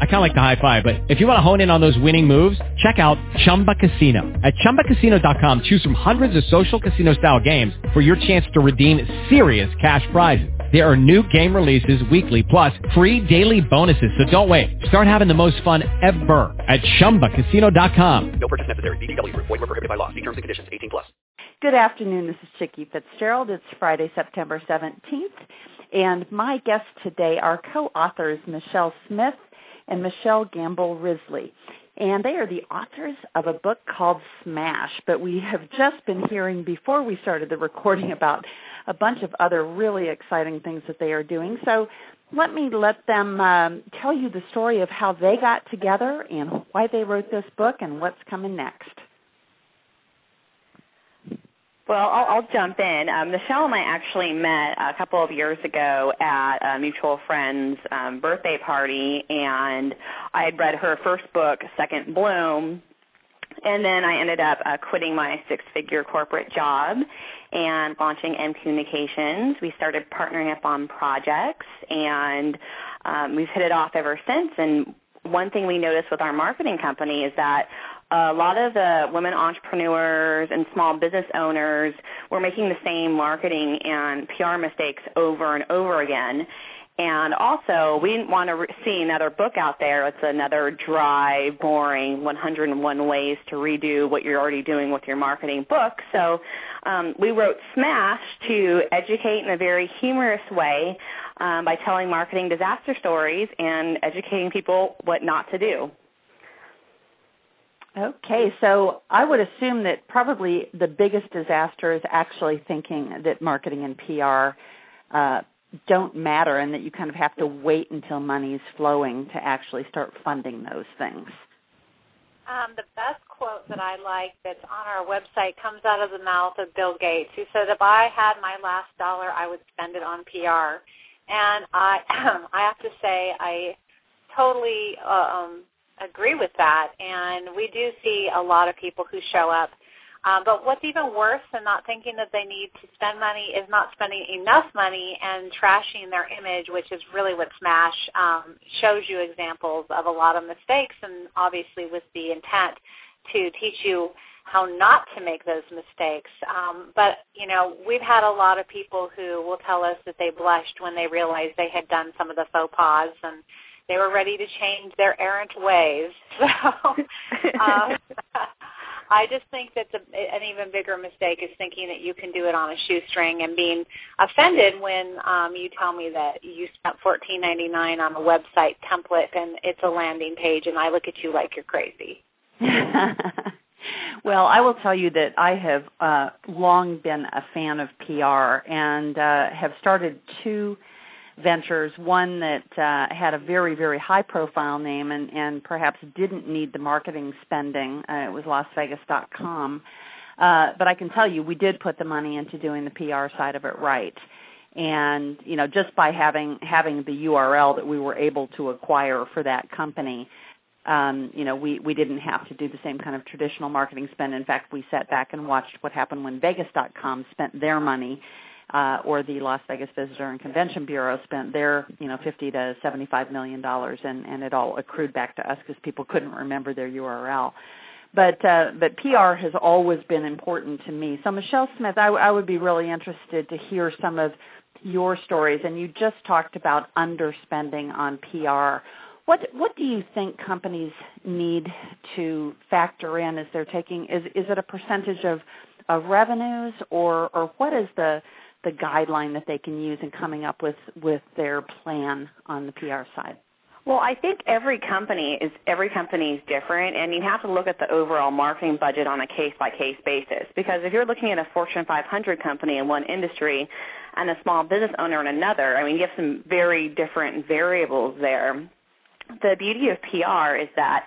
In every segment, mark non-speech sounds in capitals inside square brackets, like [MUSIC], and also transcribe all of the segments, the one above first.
I kind of like the high five, but if you want to hone in on those winning moves, check out Chumba Casino. At ChumbaCasino.com, choose from hundreds of social casino style games for your chance to redeem serious cash prizes. There are new game releases weekly, plus free daily bonuses. So don't wait. Start having the most fun ever at ChumbaCasino.com. No purchase necessary. VGW. Void were prohibited by law. See terms and conditions. 18 plus. Good afternoon. This is Chicke Fitzgerald. It's Friday, September 17th. And my guests today are co-authors Michele Smith and Michelle Gamble Risley. And they are the authors of a book called Smash. But we have just been hearing before we started the recording about a bunch of other really exciting things that they are doing. So let me let them um, tell you the story of how they got together and why they wrote this book and what's coming next. Well, I'll, I'll jump in. Um, Michelle and I actually met a couple of years ago at a mutual friend's um, birthday party, and I had read her first book, Second Bloom, and then I ended up uh, quitting my six-figure corporate job and launching M Communications. We started partnering up on projects, and um, we've hit it off ever since. And one thing we noticed with our marketing company is that a lot of the women entrepreneurs and small business owners were making the same marketing and PR mistakes over and over again. And also, we didn't want to re- see another book out there. It's another dry, boring 101 ways to redo what you're already doing with your marketing book. So um, we wrote Smash to educate in a very humorous way um, by telling marketing disaster stories and educating people what not to do. Okay, so I would assume that probably the biggest disaster is actually thinking that marketing and PR uh, don't matter and that you kind of have to wait until money is flowing to actually start funding those things. Um, the best quote that I like that's on our website comes out of the mouth of Bill Gates, who said, "If I had my last dollar, I would spend it on PR." And I, [CLEARS THROAT] I have to say, I totally uh, um, agree with that. And we do see a lot of people who show up. Um, but what's even worse than not thinking that they need to spend money is not spending enough money and trashing their image, which is really what Smash um, shows you examples of a lot of mistakes, and obviously with the intent to teach you how not to make those mistakes. Um, but you know, we've had a lot of people who will tell us that they blushed when they realized they had done some of the faux pas and they were ready to change their errant ways. [LAUGHS] So um, [LAUGHS] I just think that the, an even bigger mistake is thinking that you can do it on a shoestring and being offended when um, you tell me that you spent fourteen ninety nine on a website template and it's a landing page, and I look at you like you're crazy. [LAUGHS] well, I will tell you that I have uh, long been a fan of PR and uh, have started two ventures, one that uh, had a very, very high profile name and, and perhaps didn't need the marketing spending. Uh, it was LasVegas.com. Uh, but I can tell you, we did put the money into doing the PR side of it right. And you know, just by having having the URL that we were able to acquire for that company, um, you know, we we didn't have to do the same kind of traditional marketing spend. In fact, we sat back and watched what happened when Vegas.com spent their money uh, or the Las Vegas Visitor and Convention Bureau spent their, you know, 50 to 75 million dollars, and and it all accrued back to us because people couldn't remember their URL. But uh, but PR has always been important to me. So Michele Smith, I, I would be really interested to hear some of your stories. And you just talked about underspending on PR. What what do you think companies need to factor in as they're taking? Is is it a percentage of of revenues, or or what is the the guideline that they can use in coming up with with their plan on the PR side? Well, I think every company is every company is different, and you have to look at the overall marketing budget on a case by case basis. Because if you're looking at a Fortune 500 company in one industry and a small business owner in another, I mean, you have some very different variables there. The beauty of PR is that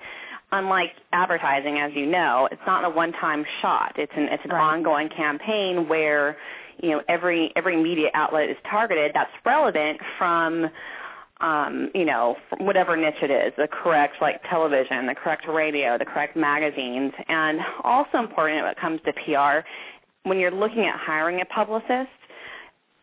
unlike advertising, as you know, it's not a one-time shot. It's an it's an right. ongoing campaign where you know every every media outlet is targeted that's relevant from um, you know, whatever niche it is, the correct like television, the correct radio, the correct magazines, and also important when it comes to PR, when you're looking at hiring a publicist,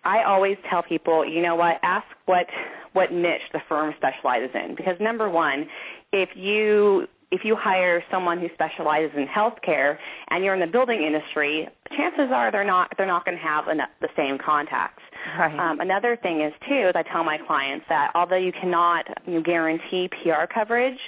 I always tell people, you know what, ask what what niche the firm specializes in. Because number one, if you if you hire someone who specializes in healthcare and you're in the building industry, chances are they're not they're not going to have enough, the same contacts. Right. Um, another thing is too, is I tell my clients that although you cannot you guarantee PR coverage,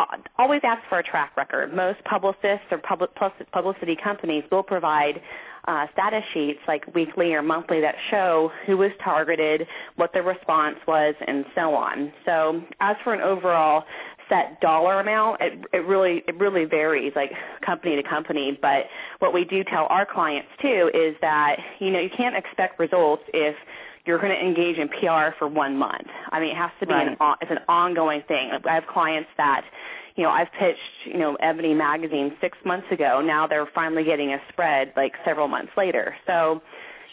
uh, always ask for a track record. Most publicists or public publicity companies will provide uh, status sheets like weekly or monthly that show who was targeted, what the response was, and so on. So as for an overall set dollar amount, it, it really it really varies like company to company. But what we do tell our clients too is that you know you can't expect results if you're going to engage in PR for one month. I mean, it has to be right. an it's an ongoing thing. I have clients that you know, I've pitched, you know, Ebony magazine six months ago. Now they're finally getting a spread like several months later. So,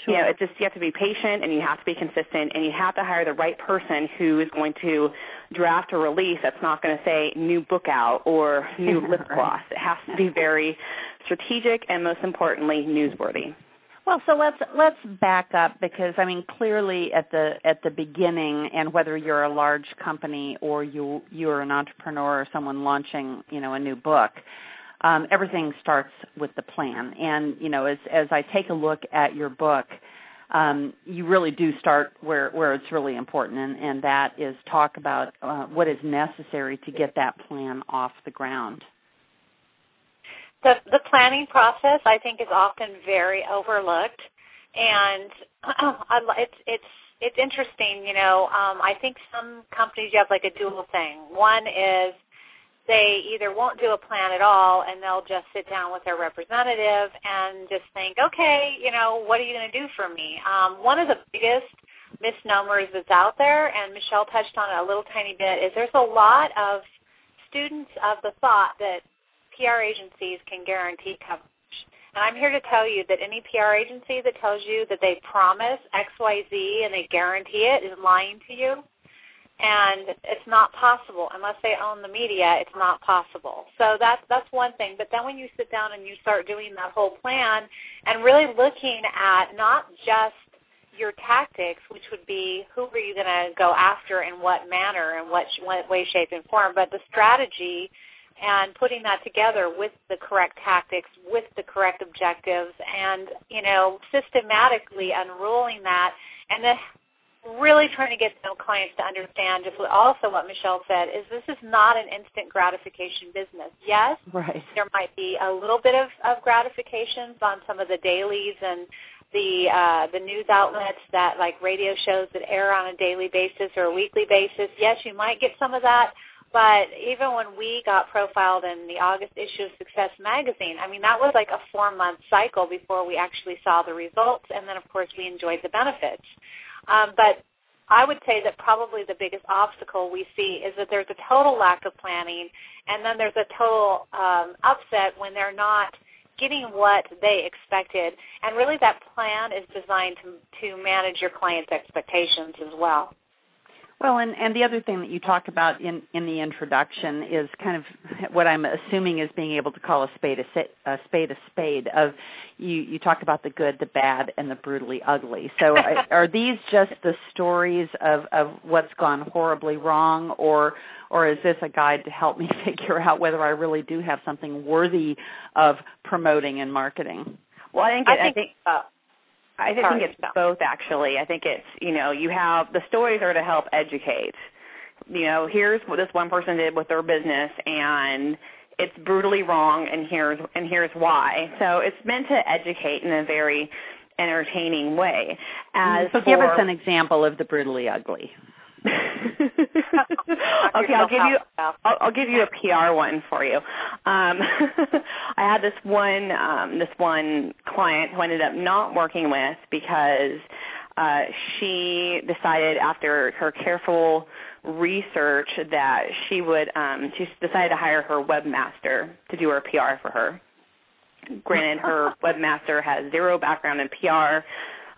sure. you know, it's just you have to be patient and you have to be consistent and you have to hire the right person who is going to draft a release that's not going to say new book out or new [LAUGHS] lip gloss. It has to be very strategic and most importantly newsworthy. Well, so let's let's back up because I mean clearly at the at the beginning and whether you're a large company or you you're an entrepreneur or someone launching, you know, a new book, um, everything starts with the plan. And, you know, as as I take a look at your book, um, you really do start where where it's really important and, and that is talk about uh, what is necessary to get that plan off the ground the the planning process I think is often very overlooked, and [CLEARS THROAT] it's it's it's interesting. You know, um, I think some companies you have like a dual thing. One is they either won't do a plan at all and they'll just sit down with their representative and just think, okay, you know, what are you going to do for me? Um, one of the biggest misnomers that's out there, and Michelle touched on it a little tiny bit, is there's a lot of students of the thought that PR agencies can guarantee coverage. And I'm here to tell you that any PR agency that tells you that they promise XYZ and they guarantee it is lying to you. And it's not possible unless they own the media. It's not possible. So that's that's one thing. But then when you sit down and you start doing that whole plan and really looking at not just your tactics, which would be who are you going to go after in what manner and what, what way, shape, and form, but the strategy and putting that together with the correct tactics, with the correct objectives, and you know systematically unrolling that, and then really trying to get the clients to understand just also what Michelle said is this is not an instant gratification business. Yes, right. there might be a little bit of, of gratifications on some of the dailies and the uh, the news outlets that like radio shows that air on a daily basis or a weekly basis. Yes, you might get some of that, but even when we got profiled in the August issue of Success Magazine, I mean, that was like a four-month cycle before we actually saw the results, and then, of course, we enjoyed the benefits. Um, but I would say that probably the biggest obstacle we see is that there's a total lack of planning, and then there's a total um, upset when they're not getting what they expected. And really that plan is designed to, to manage your client's expectations as well. Well, and, and the other thing that you talk about in, in the introduction is kind of what I'm assuming is being able to call a spade a, a spade a spade. Of you, you talk about the good, the bad, and the brutally ugly. So, [LAUGHS] are these just the stories of, of what's gone horribly wrong, or or is this a guide to help me [LAUGHS] figure out whether I really do have something worthy of promoting and marketing? Well, I think it, I think, I think uh, I think it's both actually. I think it's, you know, you have the stories are to help educate. You know, here's what this one person did with their business and it's brutally wrong and here's and here's why. So it's meant to educate in a very entertaining way. As so for, give us an example of the brutally ugly. Okay, I'll give you I'll, I'll, give you a PR one for you. Um, [LAUGHS] I had this one um, this one client who I ended up not working with because uh, she decided after her careful research that she would um, she decided to hire her webmaster to do her PR for her. Granted, her [LAUGHS] webmaster has zero background in PR,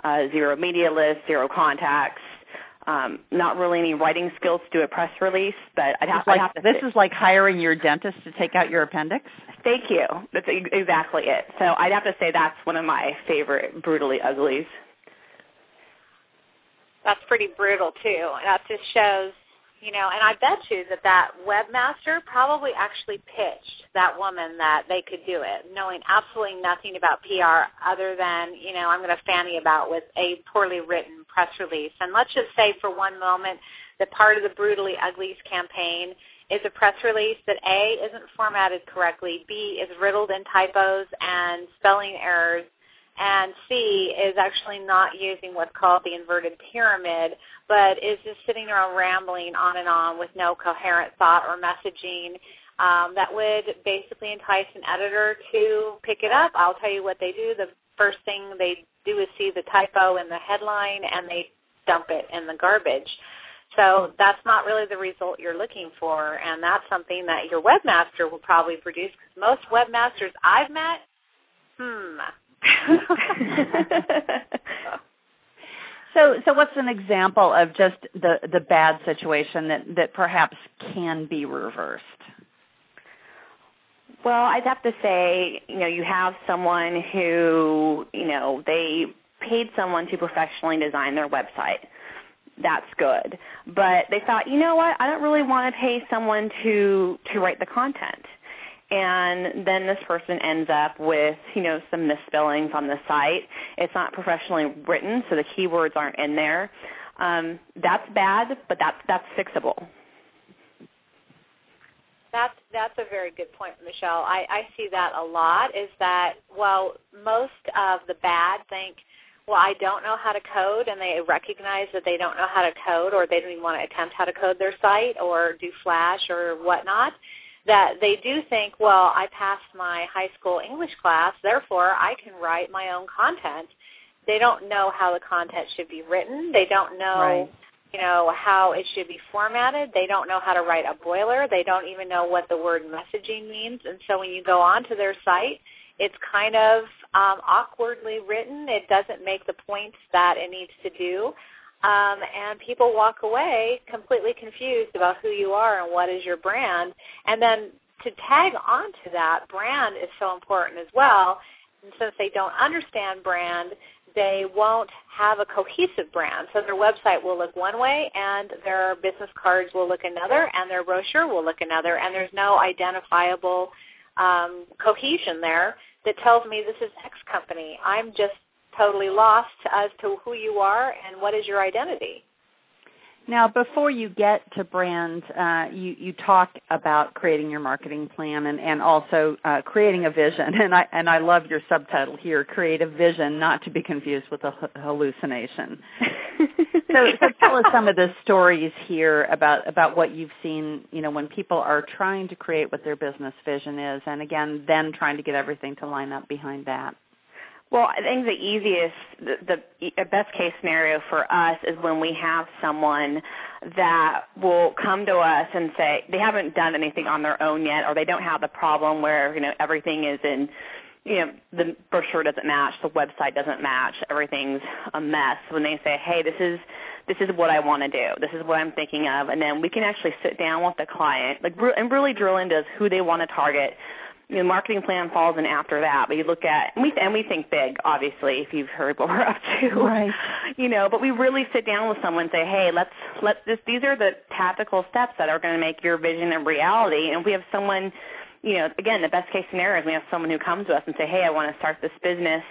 uh, zero media list, zero contacts um, not really any writing skills to do a press release, but I'd have, like, I'd have to. This say, is like hiring your dentist to take out your appendix. Thank you. That's exactly it. So I'd have to say that's one of my favorite brutally uglies. That's pretty brutal too. That just shows, you know, and I bet you that that webmaster probably actually pitched that woman that they could do it, knowing absolutely nothing about PR other than, you know, I'm going to fanny about with a poorly written press release. And let's just say for one moment that part of the Brutally Uglies campaign is a press release that A, isn't formatted correctly, B, is riddled in typos and spelling errors, and C is actually not using what's called the inverted pyramid, but is just sitting around rambling on and on with no coherent thought or messaging um, that would basically entice an editor to pick it up. I'll tell you what they do. The first thing they do is see the typo in the headline and they dump it in the garbage. So that's not really the result you're looking for, and that's something that your webmaster will probably produce. Because most webmasters I've met, hmm, So, so what's an example of just the the bad situation that that perhaps can be reversed? Well, I'd have to say, you know, you have someone who, you know, they paid someone to professionally design their website. That's good. But they thought, you know what, I don't really want to pay someone to to write the content. And then this person ends up with, you know, some misspellings on the site. It's not professionally written, so the keywords aren't in there. Um, that's bad, but that's that's fixable. That's that's a very good point, Michelle. I, I see that a lot. Is that well, most of the bad think, well, I don't know how to code, and they recognize that they don't know how to code, or they don't even want to attempt how to code their site, or do Flash or whatnot. That they do think, well, I passed my high school English class, therefore I can write my own content. They don't know how the content should be written. They don't know Right. you know how it should be formatted. They don't know how to write a boiler. They don't even know what the word messaging means. And so when you go onto their site, it's kind of um, awkwardly written. It doesn't make the points that it needs to do. Um, and people walk away completely confused about who you are and what is your brand. And then to tag onto that, brand is so important as well. And since they don't understand brand, they won't have a cohesive brand. So their website will look one way and their business cards will look another and their brochure will look another and there's no identifiable um, cohesion there that tells me this is X company. I'm just totally lost as to who you are and what is your identity. Now, before you get to brand, uh, you you talk about creating your marketing plan and and also uh, creating a vision. [LAUGHS] And I and I love your subtitle here: create a vision, not to be confused with a hallucination. so, so [LAUGHS] tell us some of the stories here about about what you've seen. You know, when people are trying to create what their business vision is, and again, then trying to get everything to line up behind that. Well, I think the easiest, the, the best case scenario for us is when we have someone that will come to us and say they haven't done anything on their own yet, or they don't have the problem where you know everything is in, you know, the brochure doesn't match, the website doesn't match, everything's a mess. When they say, hey, this is this is what I want to do, this is what I'm thinking of, and then we can actually sit down with the client, like and really drill into who they want to target you know, marketing plan falls in after that. But you look at and we and we think big, obviously, if you've heard what we're up to, Right. [LAUGHS] You know, but we really sit down with someone and say, hey, let's let this. These are the tactical steps that are going to make your vision a reality. And we have someone, you know, again, the best case scenario is we have someone who comes to us and say, hey, I want to start this business.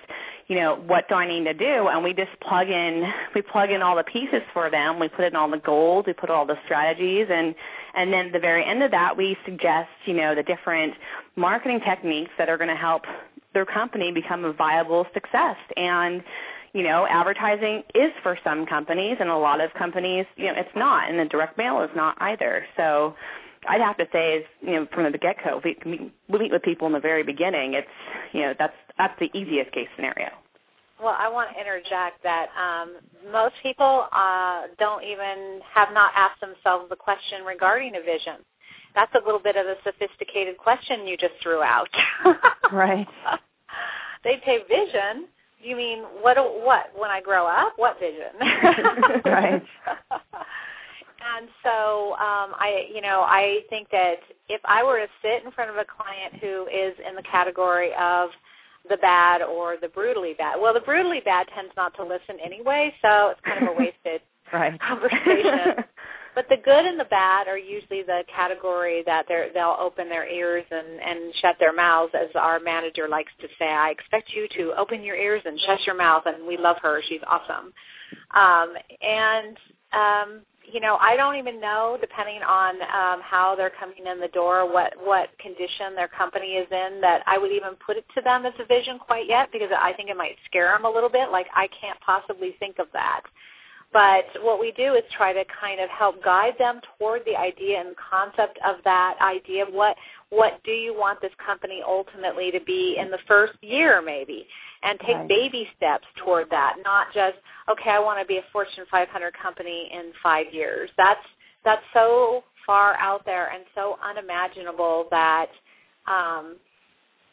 You know, what do I need to do? And we just plug in, we plug in all the pieces for them. We put in all the goals, we put all the strategies, and and then at the very end of that, we suggest, you know, the different marketing techniques that are going to help their company become a viable success. And you know, advertising is for some companies, and a lot of companies, you know, it's not, and the direct mail is not either. So, I'd have to say, is you know, from the get-go, we, we meet with people in the very beginning. It's, you know, that's that's the easiest case scenario. Well, I want to interject that um, most people uh, don't even have not asked themselves the question regarding a vision. That's a little bit of a sophisticated question you just threw out. [LAUGHS] Right. they say vision. You mean what? What? When I grow up, what vision? [LAUGHS] Right. [LAUGHS] and so um, I, you know, I think that if I were to sit in front of a client who is in the category of the bad or the brutally bad, well, the brutally bad tends not to listen anyway, so it's kind of a wasted right. conversation. But the good and the bad are usually the category that they'll open their ears and, and shut their mouths, as our manager likes to say. I expect you to open your ears and shut your mouth, and we love her. She's awesome. Um, and um, you know, I don't even know, depending on um, how they're coming in the door, what what condition their company is in, that I would even put it to them as a vision quite yet, because I think it might scare them a little bit. Like I can't possibly think of that. But what we do is try to kind of help guide them toward the idea and concept of that idea. What what do you want this company ultimately to be in the first year, maybe? and take right. baby steps toward that, not just okay, I want to be a Fortune 500 company in 5 years. That's that's so far out there and so unimaginable that um,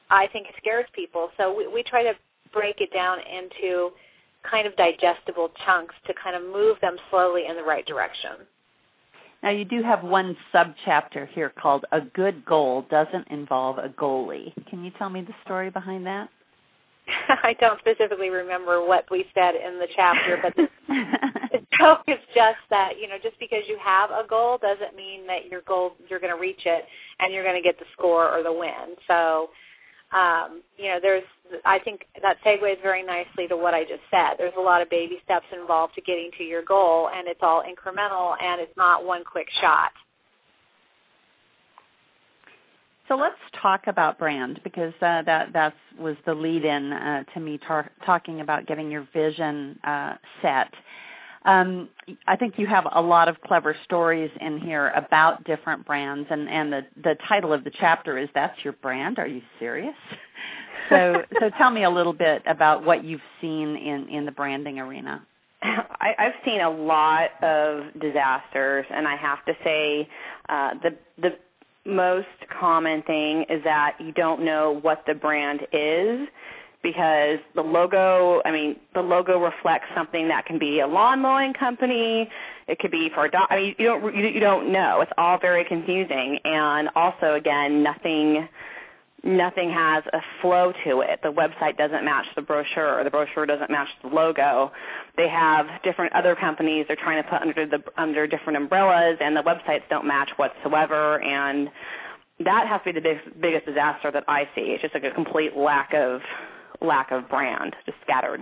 I think it scares people. So we, we try to break it down into kind of digestible chunks to kind of move them slowly in the right direction. Now you do have one subchapter here called "A Good Goal Doesn't Involve a Goalie." Can you tell me the story behind that? [LAUGHS] I don't specifically remember what we said in the chapter, but the, joke is just that you know just because you have a goal doesn't mean that your goal you're going to reach it and you're going to get the score or the win. So um, you know there's I think that segues very nicely to what I just said. There's a lot of baby steps involved to getting to your goal, and it's all incremental and it's not one quick shot. So let's talk about brand because uh, that that was the lead-in uh, to me tar- talking about getting your vision uh, set. Um, I think you have a lot of clever stories in here about different brands, and, and the the title of the chapter is "That's Your Brand." Are you serious? [LAUGHS] So so tell me a little bit about what you've seen in in the branding arena. [LAUGHS] I, I've seen a lot of disasters, and I have to say, uh, the the most common thing is that you don't know what the brand is because the logo, I mean, the logo reflects something that can be a lawn mowing company. It could be for a dog. I mean, you don't you, you don't know. It's all very confusing, and also again, nothing nothing has a flow to it. The website doesn't match the brochure. Or the brochure doesn't match the logo. They have different other companies they're trying to put under the under different umbrellas, and the websites don't match whatsoever. And that has to be the big, biggest disaster that I see. It's just like a complete lack of lack of brand, just scattered.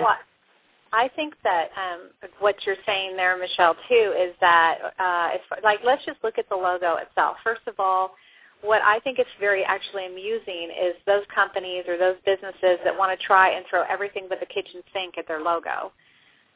I think that um, what you're saying there, Michelle, too, is that uh, it's like let's just look at the logo itself. First of all what I think is very actually amusing is those companies or those businesses that want to try and throw everything but the kitchen sink at their logo.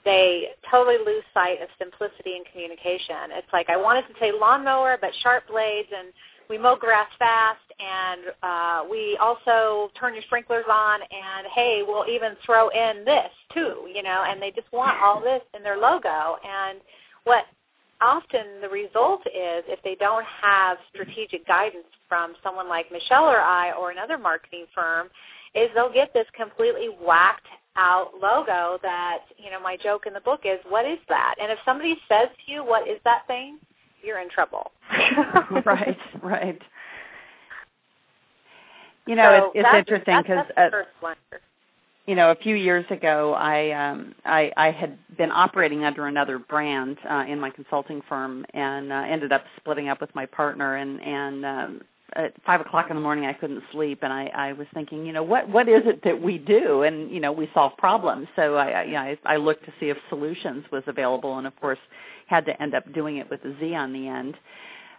They totally lose sight of simplicity and communication. It's like I wanted to say lawnmower, but sharp blades, and we mow grass fast, and uh, we also turn your sprinklers on, and hey, we'll even throw in this too, you know. And they just want all [LAUGHS] this in their logo. And what often the result is if they don't have strategic guidance from someone like Michelle or I or another marketing firm, is they'll get this completely whacked out logo that, you know, my joke in the book is, what is that? And if somebody says to you, what is that thing? You're in trouble. [LAUGHS] right, right. You know, so it's, it's interesting because uh, you know, a few years ago, I um, I, I had been operating under another brand uh, in my consulting firm, and uh, ended up splitting up with my partner. And and um, at five o'clock in the morning, I couldn't sleep, and I, I was thinking, you know, what what is it that we do? And you know, we solve problems. So I, I you know, I, I looked to see if solutions was available, and of course, had to end up doing it with a Z on the end.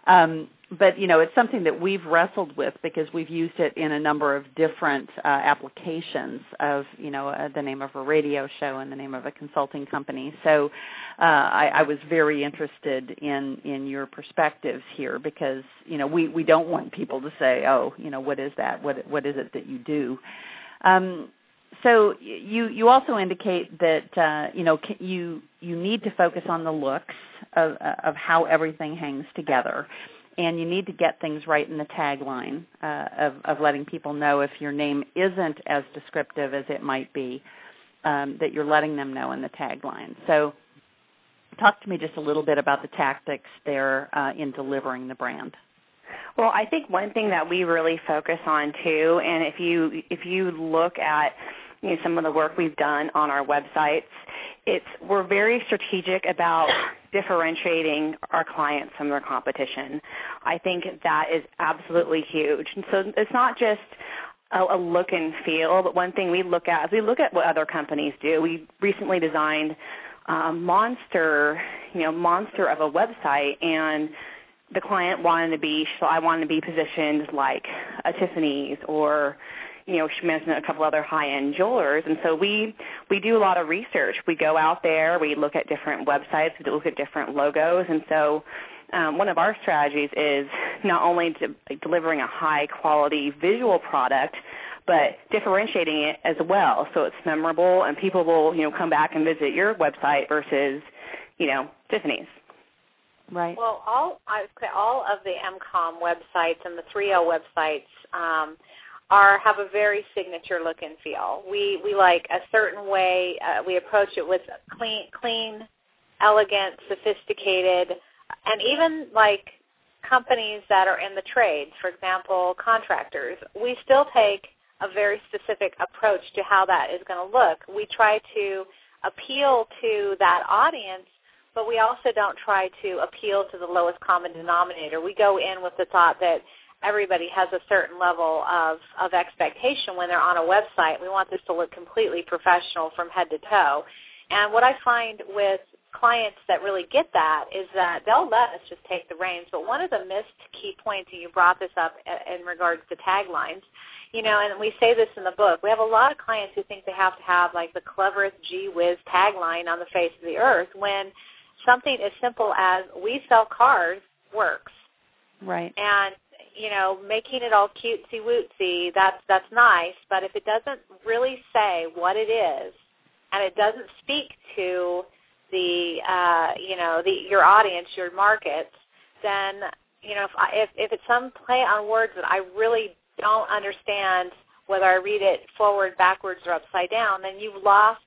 Um, but you know, it's something that we've wrestled with because we've used it in a number of different uh, applications of you know uh, the name of a radio show and the name of a consulting company. So uh, I, I was very interested in in your perspectives here because you know we we don't want people to say, oh, you know, what is that? What what is it that you do? Um, so you you also indicate that uh, you know you you need to focus on the looks of of how everything hangs together, and you need to get things right in the tagline uh, of of letting people know if your name isn't as descriptive as it might be, um, that you're letting them know in the tagline. So talk to me just a little bit about the tactics there uh, in delivering the brand. Well, I think one thing that we really focus on too, and if you if you look at you know, some of the work we've done on our websites, it's we're very strategic about [COUGHS] differentiating our clients from their competition. I think that is absolutely huge. And so it's not just a, look and feel, but one thing we look at is we look at what other companies do. We recently designed a monster, you know, monster of a website and the client wanted to be so I wanted to be positioned like a Tiffany's or you know, she mentioned a couple other high-end jewelers, and so we we do a lot of research. We go out there, we look at different websites, we look at different logos, and so um, one of our strategies is not only to, like, delivering a high-quality visual product, but differentiating it as well, so it's memorable and people will you know come back and visit your website versus you know Tiffany's. Right. Well, all I say all of the MCOM websites and the 3L websites um, are have a very signature look and feel. We we like a certain way. Uh, we approach it with clean, clean, elegant, sophisticated, and even like companies that are in the trades, for example, contractors. We still take a very specific approach to how that is going to look. We try to appeal to that audience but we also don't try to appeal to the lowest common denominator. We go in with the thought that everybody has a certain level of, of expectation when they're on a website. We want this to look completely professional from head to toe. And what I find with clients that really get that is that they'll let us just take the reins. But one of the missed key points, and you brought this up in regards to taglines, you know, and we say this in the book, we have a lot of clients who think they have to have like the cleverest gee whiz tagline on the face of the earth when something as simple as we sell cars works. Right. And you know, making it all cutesy wootsy, that's that's nice, but if it doesn't really say what it is and it doesn't speak to the uh, you know, the your audience, your markets, then you know, if I, if if it's some play on words that I really don't understand whether I read it forward, backwards, or upside down, then you've lost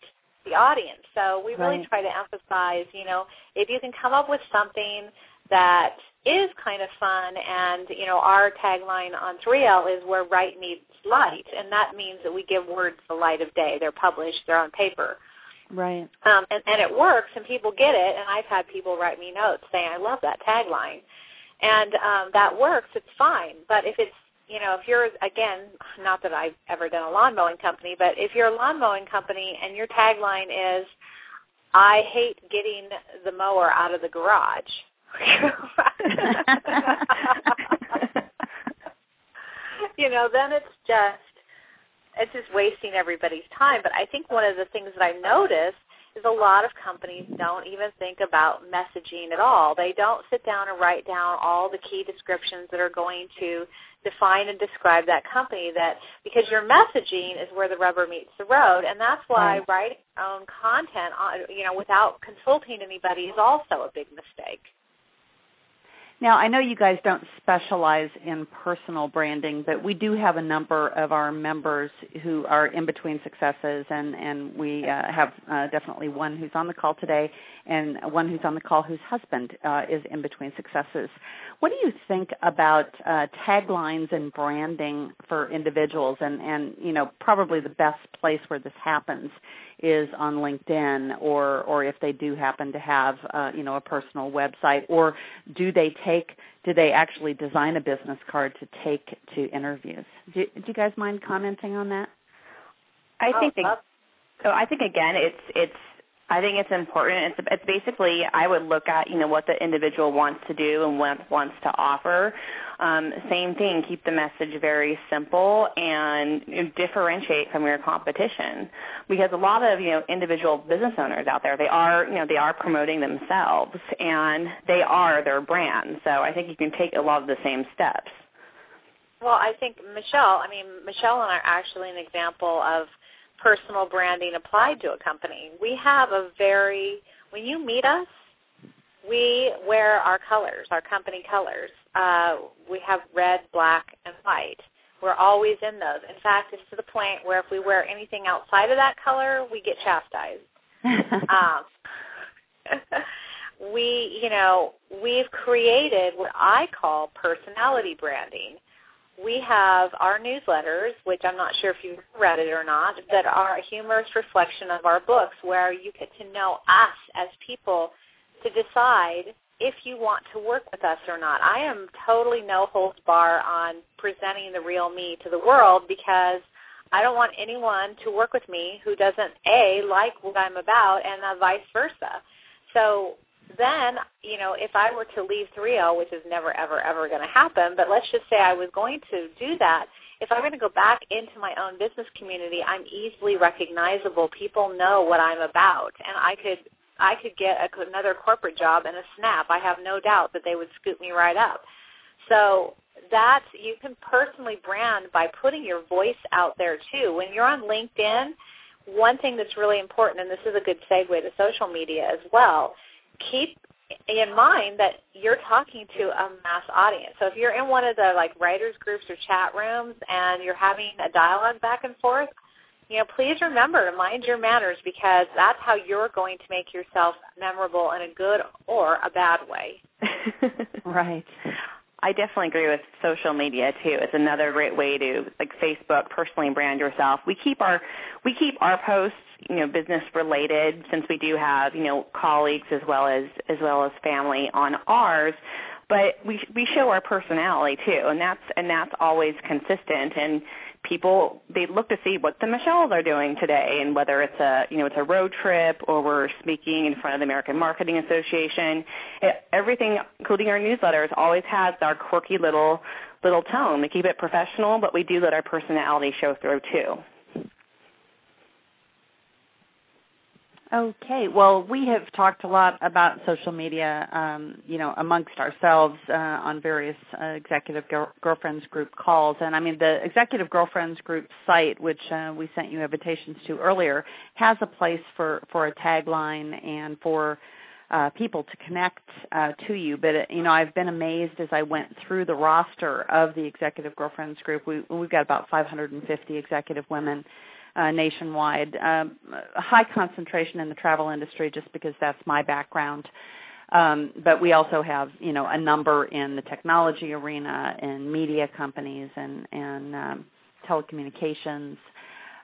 the audience. So we really right. try to emphasize, you know, if you can come up with something that is kind of fun and you know our tagline on 3L is where right meets light and that means that we give words the light of day. They're published they're on paper. Right. Um, and, and it works and people get it and I've had people write me notes saying I love that tagline. And um, that works it's fine but if it's you know if you're again not that I've ever done a lawn mowing company but if you're a lawn mowing company and your tagline is I hate getting the mower out of the garage [LAUGHS] you know, then it's just it's just wasting everybody's time. But I think one of the things that I noticed is a lot of companies don't even think about messaging at all. They don't sit down and write down all the key descriptions that are going to define and describe that company that because your messaging is where the rubber meets the road and that's why right. writing your own content on you know without consulting anybody is also a big mistake. Now, I know you guys don't specialize in personal branding, but we do have a number of our members who are in between successes, and, and we uh, have uh, definitely one who's on the call today and one who's on the call whose husband uh, is in between successes. What do you think about uh, taglines and branding for individuals? And, and, you know, probably the best place where this happens is on LinkedIn or or if they do happen to have uh, you know a personal website or do they take do they actually design a business card to take to interviews? Do, do you guys mind commenting on that? I Oh, think love- so. I think again, it's it's. I think it's important. It's it's basically I would look at you know what the individual wants to do and what wants to offer. Um, same thing. Keep the message very simple and you know, differentiate from your competition because a lot of you know individual business owners out there they are you know they are promoting themselves and they are their brand. So I think you can take a lot of the same steps. Well, I think Michelle, I mean, Michelle and I are actually an example of personal branding applied to a company. We have a very, when you meet us, we wear our colors, our company colors. Uh, we have red, black, and white. We're always in those. In fact, it's to the point where if we wear anything outside of that color, we get chastised. [LAUGHS] um, [LAUGHS] we, you know, we've created what I call personality branding. We have our newsletters, which I'm not sure if you've read it or not, that are a humorous reflection of our books where you get to know us as people to decide if you want to work with us or not. I am totally no holds bar on presenting the real me to the world because I don't want anyone to work with me who doesn't A like what I'm about and uh, vice versa. So then, you know, if I were to leave 3L, which is never, ever, ever going to happen, but let's just say I was going to do that, if I'm going to go back into my own business community, I'm easily recognizable. People know what I'm about, and I could I could get a, another corporate job in a snap. I have no doubt that they would scoop me right up. So that you can personally brand by putting your voice out there too. When you're on LinkedIn, one thing that's really important, and this is a good segue to social media as well, keep in mind that you're talking to a mass audience. So if you're in one of the like writers groups or chat rooms and you're having a dialogue back and forth, you know, please remember to mind your manners because that's how you're going to make yourself memorable in a good or a bad way. [LAUGHS] [LAUGHS] right. I definitely agree with social media too. It's another great way to like Facebook personally brand yourself. We keep our we keep our posts, you know, business related since we do have, you know, colleagues as well as as well as family on ours but we we show our personality too and that's and that's always consistent and people they look to see what the Michelles are doing today and whether it's a you know it's a road trip or we're speaking in front of the American Marketing Association. It, everything, including our newsletters, always has our quirky little little tone. We keep it professional, but we do let our personality show through too. Okay. Well, we have talked a lot about social media, um, you know, amongst ourselves uh, on various uh, executive girlfriends group calls. And I mean, the executive girlfriends group site, which uh, we sent you invitations to earlier, has a place for for a tagline and for uh, people to connect uh, to you. But uh, you know, I've been amazed as I went through the roster of the executive girlfriends group. We, we've got about 550 executive women uh, nationwide. Um, high concentration in the travel industry, just because that's my background. Um, but we also have, you know, a number in the technology arena and media companies and and um, telecommunications.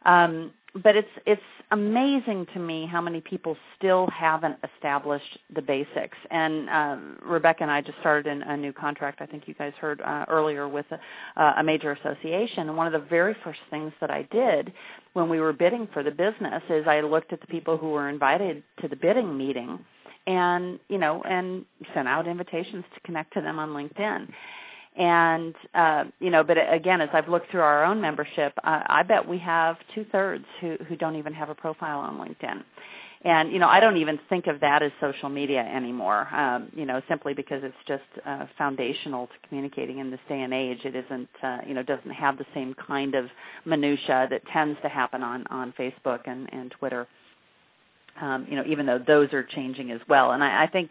Um, but it's it's amazing to me how many people still haven't established the basics. And uh, Rebecca and I just started in a new contract. I think you guys heard uh, earlier with a, uh, a major association. And one of the very first things that I did when we were bidding for the business is I looked at the people who were invited to the bidding meeting, and you know, and sent out invitations to connect to them on LinkedIn and uh, you know, but again, as I've looked through our own membership, uh, I bet we have two thirds who who don't even have a profile on LinkedIn. And you know, I don't even think of that as social media anymore. Um, you know, simply because it's just uh, foundational to communicating in this day and age. It isn't, uh, you know, doesn't have the same kind of minutia that tends to happen on on Facebook and and Twitter. Um, you know, even though those are changing as well. And I, I think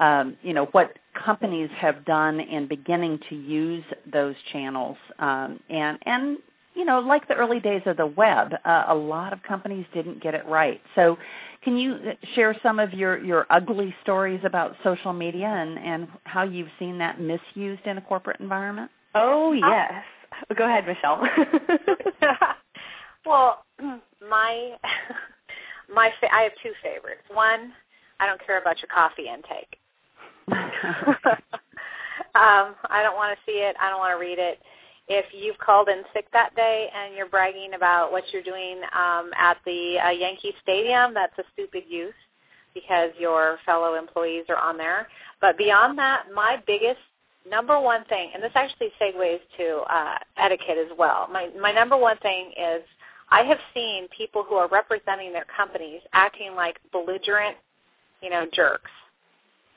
um, you know what companies have done in beginning to use those channels. Um, and and you know like the early days of the web uh, a lot of companies didn't get it right. So can you share some of your your ugly stories about social media and and how you've seen that misused in a corporate environment? Oh yes. Go ahead michelle. [LAUGHS] Well my [LAUGHS] my fa- i have two favorites. One i don't care about your coffee intake [LAUGHS] um, I don't want to see it. I don't want to read it. If you've called in sick that day and you're bragging about what you're doing um, at the uh, Yankee Stadium, that's a stupid use because your fellow employees are on there. But beyond that, my biggest number one thing, and this actually segues to uh, etiquette as well. My my number one thing is I have seen people who are representing their companies acting like belligerent, you know, jerks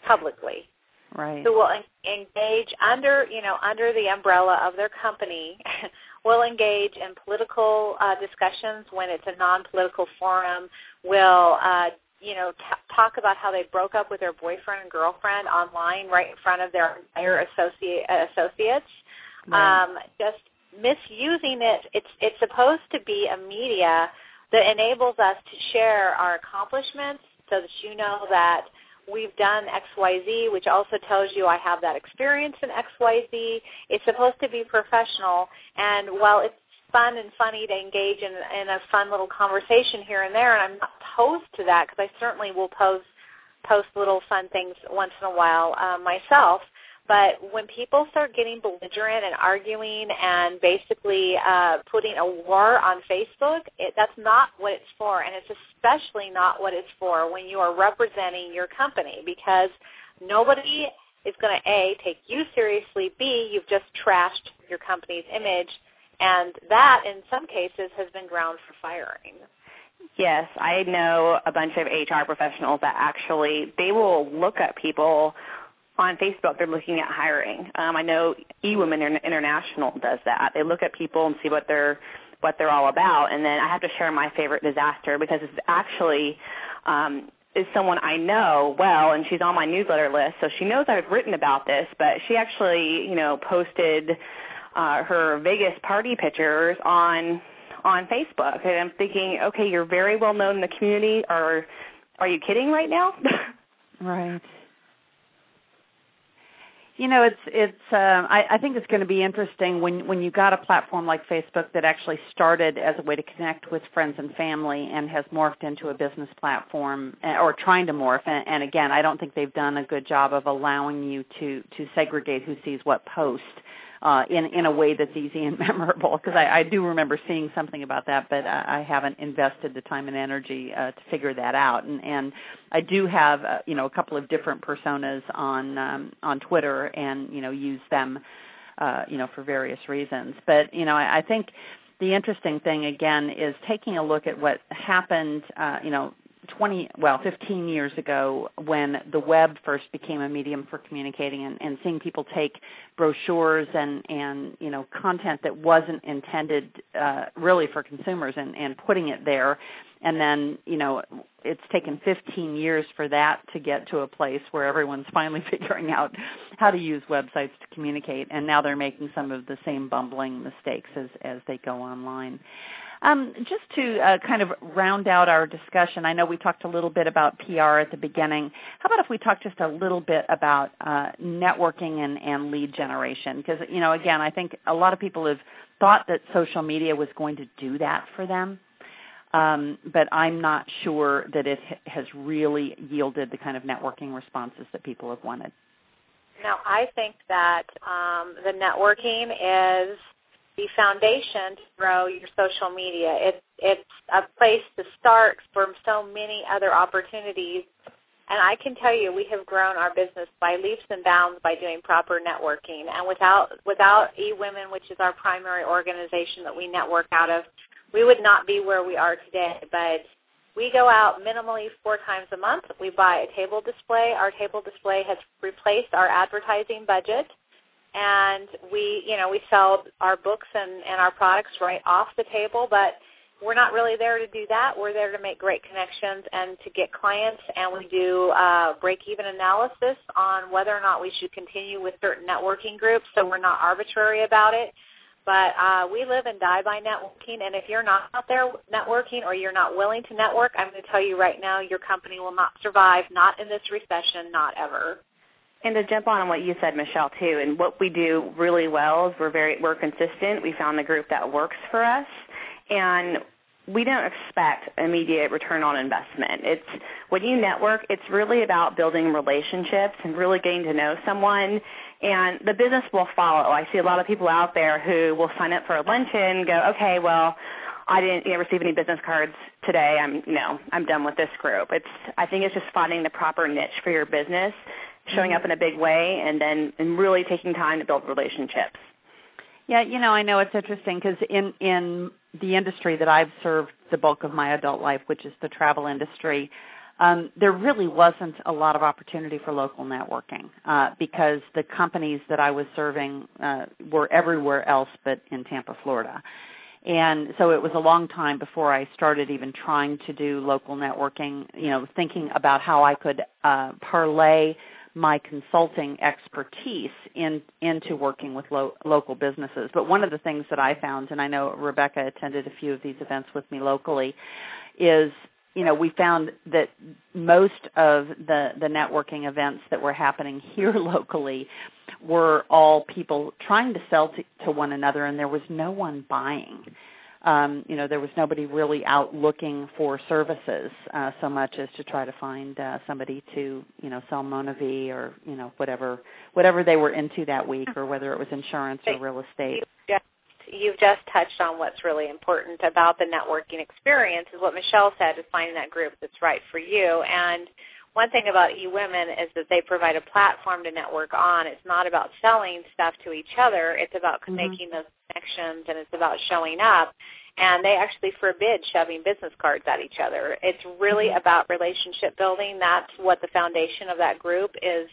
publicly. Right. Who will engage under, you know, under the umbrella of their company, [LAUGHS] will engage in political uh, discussions when it's a non-political forum, will, uh, you know, t- talk about how they broke up with their boyfriend and girlfriend online right in front of their entire associate, associates. Right. Um, just misusing it. It's it's supposed to be a media that enables us to share our accomplishments so that you know that we've done XYZ, which also tells you I have that experience in XYZ. It's supposed to be professional, and while it's fun and funny to engage in, in a fun little conversation here and there, and I'm not opposed to that because I certainly will post post little fun things once in a while uh, myself. But when people start getting belligerent and arguing and basically uh, putting a war on Facebook, it, that's not what it's for, and it's especially not what it's for when you are representing your company because nobody is going to a take you seriously. B you've just trashed your company's image, and that in some cases has been ground for firing. Yes, I know a bunch of HR professionals that actually they will look at people on Facebook. They're looking at hiring. Um, I know eWomen International does that. They look at people and see what they're what they're all about. And then I have to share my favorite disaster because it's actually um, is someone I know well, and she's on my newsletter list, so she knows I've written about this. But she actually, you know, posted uh, her Vegas party pictures on on Facebook, and I'm thinking, okay, you're very well known in the community. Are are you kidding right now? [LAUGHS] right. You know, it's it's. Uh, I, I think it's going to be interesting when when you got a platform like Facebook that actually started as a way to connect with friends and family and has morphed into a business platform, eh, or trying to morph. And, and again, I don't think they've done a good job of allowing you to to segregate who sees what post uh, in in a way that's easy and [LAUGHS] memorable. Because I, I do remember seeing something about that, but I, I haven't invested the time and energy uh, to figure that out. And and I do have uh, you know a couple of different personas on um, on Twitter, and you know use them uh, you know for various reasons. But you know I, I think the interesting thing again is taking a look at what happened uh, you know 20 well 15 years ago when the web first became a medium for communicating and, and seeing people take brochures and and you know content that wasn't intended uh, really for consumers and and putting it there. And then you know it's taken 15 years for that to get to a place where everyone's [LAUGHS] finally figuring out how to use websites to communicate. And now they're making some of the same bumbling mistakes as as they go online um, just to uh, kind of round out our discussion, I know we talked a little bit about PR at the beginning. How about if we talk just a little bit about uh, networking and, and lead generation? Because, you know, again, I think a lot of people have thought that social media was going to do that for them. Um, but I'm not sure that it has really yielded the kind of networking responses that people have wanted. Now, I think that um, the networking is the foundation to grow your social media. It, it's a place to start for so many other opportunities. And I can tell you, we have grown our business by leaps and bounds by doing proper networking. And without without eWomen, which is our primary organization that we network out of, we would not be where we are today. But we go out minimally four times a month. We buy a table display. Our table display has replaced our advertising budget and we you know we sell our books and and our products right off the table but we're not really there to do that. We're there to make great connections and to get clients and we do uh, break even analysis on whether or not we should continue with certain networking groups so we're not arbitrary about it. But uh, we live and die by networking and if you're not out there networking or you're not willing to network i'm going to tell you right now your company will not survive not in this recession not ever and to jump on what you said, Michelle, too, and what we do really well is we're very we're consistent. We found the group that works for us, and we don't expect immediate return on investment. It's when you network, it's really about building relationships and really getting to know someone and the business will follow. I see a lot of people out there who will sign up for a luncheon go, okay, well, I didn't you know, receive any business cards today. I'm you know I'm done with this group. It's I think it's just finding the proper niche for your business showing up in a big way and then and really taking time to build relationships. Yeah, you know, I know it's interesting because in in the industry that I've served the bulk of my adult life, which is the travel industry, um, there really wasn't a lot of opportunity for local networking uh, because the companies that I was serving uh, were everywhere else but in Tampa, Florida. And so it was a long time before I started even trying to do local networking, you know, thinking about how I could uh, parlay my consulting expertise in, into working with lo- local businesses. But one of the things that I found, and I know Rebecca attended a few of these events with me locally, is you know, we found that most of the the networking events that were happening [LAUGHS] here locally were all people trying to sell to, to one another, and there was no one buying. Um, you know, there was nobody really out looking for services uh, so much as to try to find uh, somebody to, you know, sell Monavie or you know whatever whatever they were into that week, or whether it was insurance or real estate you've just touched on what's really important about the networking experience is what Michelle said is finding that group that's right for you. And one thing about eWomen is that they provide a platform to network on. It's not about selling stuff to each other. It's about mm-hmm. making those connections and it's about showing up. And they actually forbid shoving business cards at each other. It's really mm-hmm. about relationship building. That's what the foundation of that group is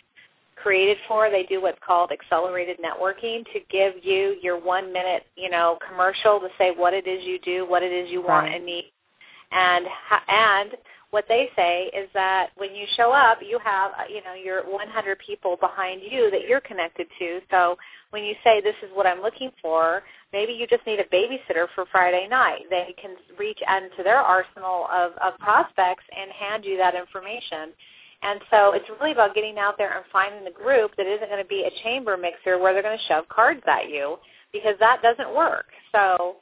created for. They do what's called accelerated networking to give you your one minute, you know, commercial to say what it is you do, what it is you want and need, and and what they say is that when you show up, you have uh, you know your 100 people behind you that you're connected to. So when you say this is what I'm looking for, maybe you just need a babysitter for Friday night. They can reach into their arsenal of, of prospects and hand you that information. And so it's really about getting out there and finding the group that isn't going to be a chamber mixer where they're going to shove cards at you because that doesn't work. So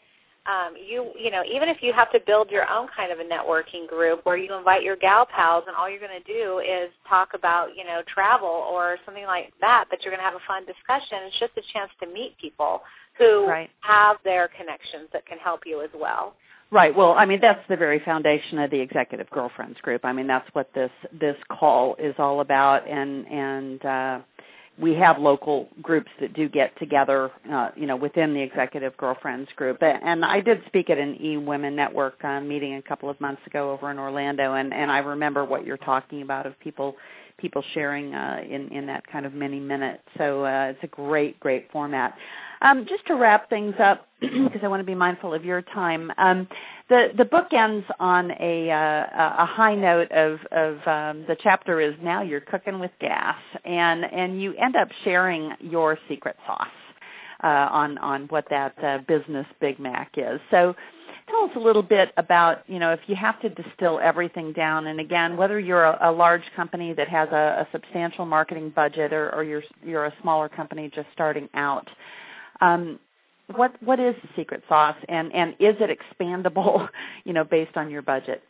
um, you you know even if you have to build your own kind of a networking group where you invite your gal pals and all you're going to do is talk about you know travel or something like that, but you're going to have a fun discussion. It's just a chance to meet people who right. have their connections that can help you as well. Right. Well, I mean that's the very foundation of the executive girlfriends group. I mean that's what this this call is all about, and and uh, we have local groups that do get together, uh, you know, within the executive girlfriends group. And I did speak at an E Women Network uh, meeting a couple of months ago over in Orlando, and and I remember what you're talking about of people people sharing uh, in in that kind of mini minute. So uh, it's a great great format. Um, just to wrap things up, [CLEARS THROAT] because I want to be mindful of your time. Um, the the book ends on a uh, a high note of of um, the chapter is now you're cooking with gas, and and you end up sharing your secret sauce uh, on on what that uh, business Big Mac is. So tell us a little bit about, you know, if you have to distill everything down, and again, whether you're a, a large company that has a, a substantial marketing budget or, or you're, you're a smaller company just starting out, um, what what is the secret sauce, and and is it expandable, [LAUGHS] you know, based on your budget?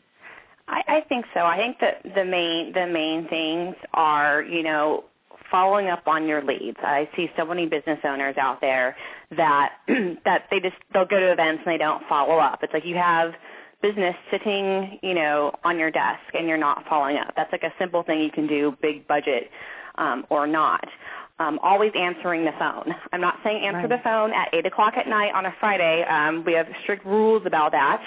I, I think so. I think that the main the main things are, you know, following up on your leads. I see so many business owners out there that [CLEARS THROAT] that they just they'll go to events and they don't follow up. It's like you have business sitting, you know, on your desk and you're not following up. That's like a simple thing you can do, big budget um, or not. Um, always answering the phone. I'm not saying answer right. the phone at 8 o'clock at night on a Friday. Um, we have strict rules about that.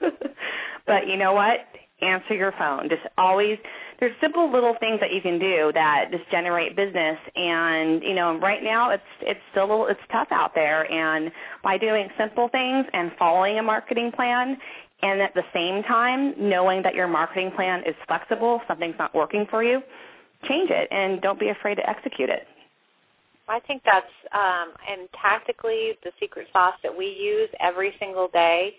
[LAUGHS] but you know what? Answer your phone. Just always there's simple little things that you can do that just generate business and you know right now it's it's still it's tough out there and by doing simple things and following a marketing plan and at the same time knowing that your marketing plan is flexible something's not working for you change it and don't be afraid to execute it I think that's um, and tactically the secret sauce that we use every single day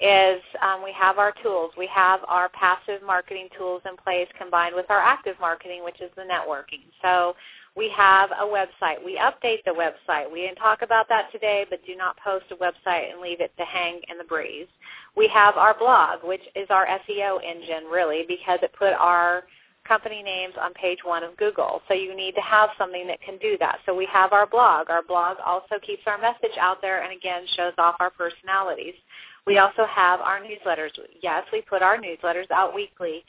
is um, we have our tools. We have our passive marketing tools in place combined with our active marketing, which is the networking. So we have a website. We update the website. We didn't talk about that today, but do not post a website and leave it to hang in the breeze. We have our blog, which is our SEO engine, really, because it put our company names on page one of Google. So you need to have something that can do that. So we have our blog. Our blog also keeps our message out there and again shows off our personalities. We also have our newsletters. Yes, we put our newsletters out weekly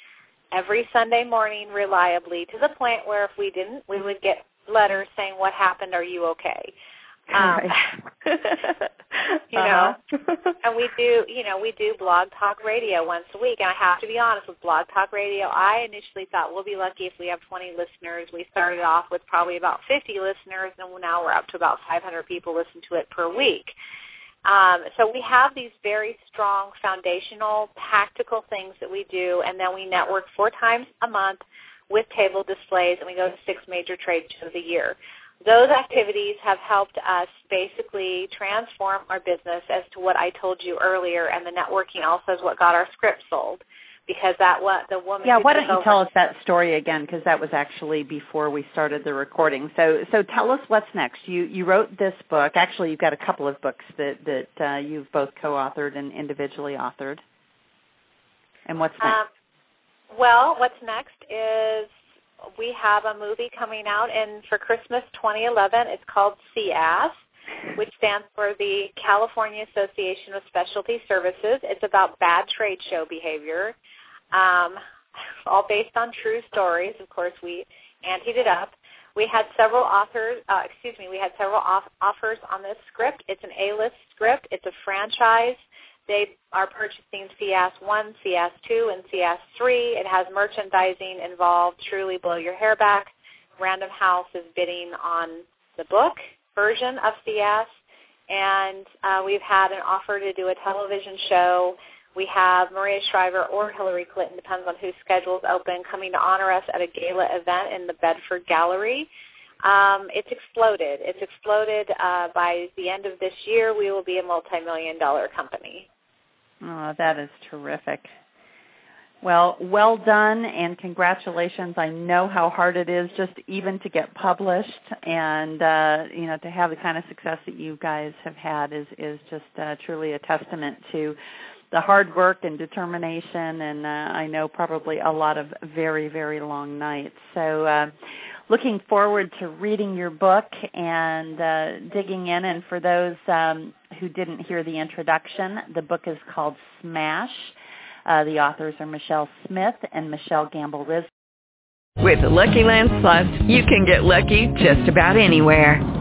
every Sunday morning reliably to the point where if we didn't, we would get letters saying, what happened? Are you okay? Um, [LAUGHS] you know, uh-huh. and we do, you know, we do blog talk radio once a week. And I have to be honest with blog talk radio. I initially thought we'll be lucky if we have 20 listeners. We started off with probably about 50 listeners, and now we're up to about 500 people listen to it per week. Um, so we have these very strong foundational tactical things that we do, and then we network four times a month with table displays, and we go to six major trade shows a year. Those activities have helped us basically transform our business as to what I told you earlier, and the networking also is what got our script sold. because that what the woman. Yeah, why don't you over- tell us that story again? Because that was actually before we started the recording. So, so tell us what's next. You you wrote this book. Actually, you've got a couple of books that that uh, you've both co-authored and individually authored. And what's next? Um, well, what's next is we have a movie coming out in for Christmas 2011. It's called CAS, which stands for the California Association of Specialty Services. It's about bad trade show behavior, um, all based on true stories. Of course, we anteed it up. We had several authors, uh, excuse me, we had several off- offers on this script. It's an A-list script. It's a franchise. They are purchasing CS 1, CS 2, and CS 3. It has merchandising involved, truly blow your hair back. Random House is bidding on the book version of CS. And uh, we've had an offer to do a television show. We have Maria Shriver or Hillary Clinton, depends on whose schedule's open, coming to honor us at a gala event in the Bedford Gallery. Um, it's exploded. It's exploded. Uh, by the end of this year, we will be a multi-million dollar company. Oh, that is terrific. Well, well done and congratulations. I know how hard it is just even to get published and uh, you know to have the kind of success that you guys have had is is just uh, truly a testament to the hard work and determination and uh, I know probably a lot of very very long nights. So uh looking forward to reading your book and uh, digging in. And for those um, who didn't hear the introduction, the book is called Smash. Uh, the authors are Michele Smith and Michelle Gamble Riz. With Lucky Land you can get lucky just about anywhere.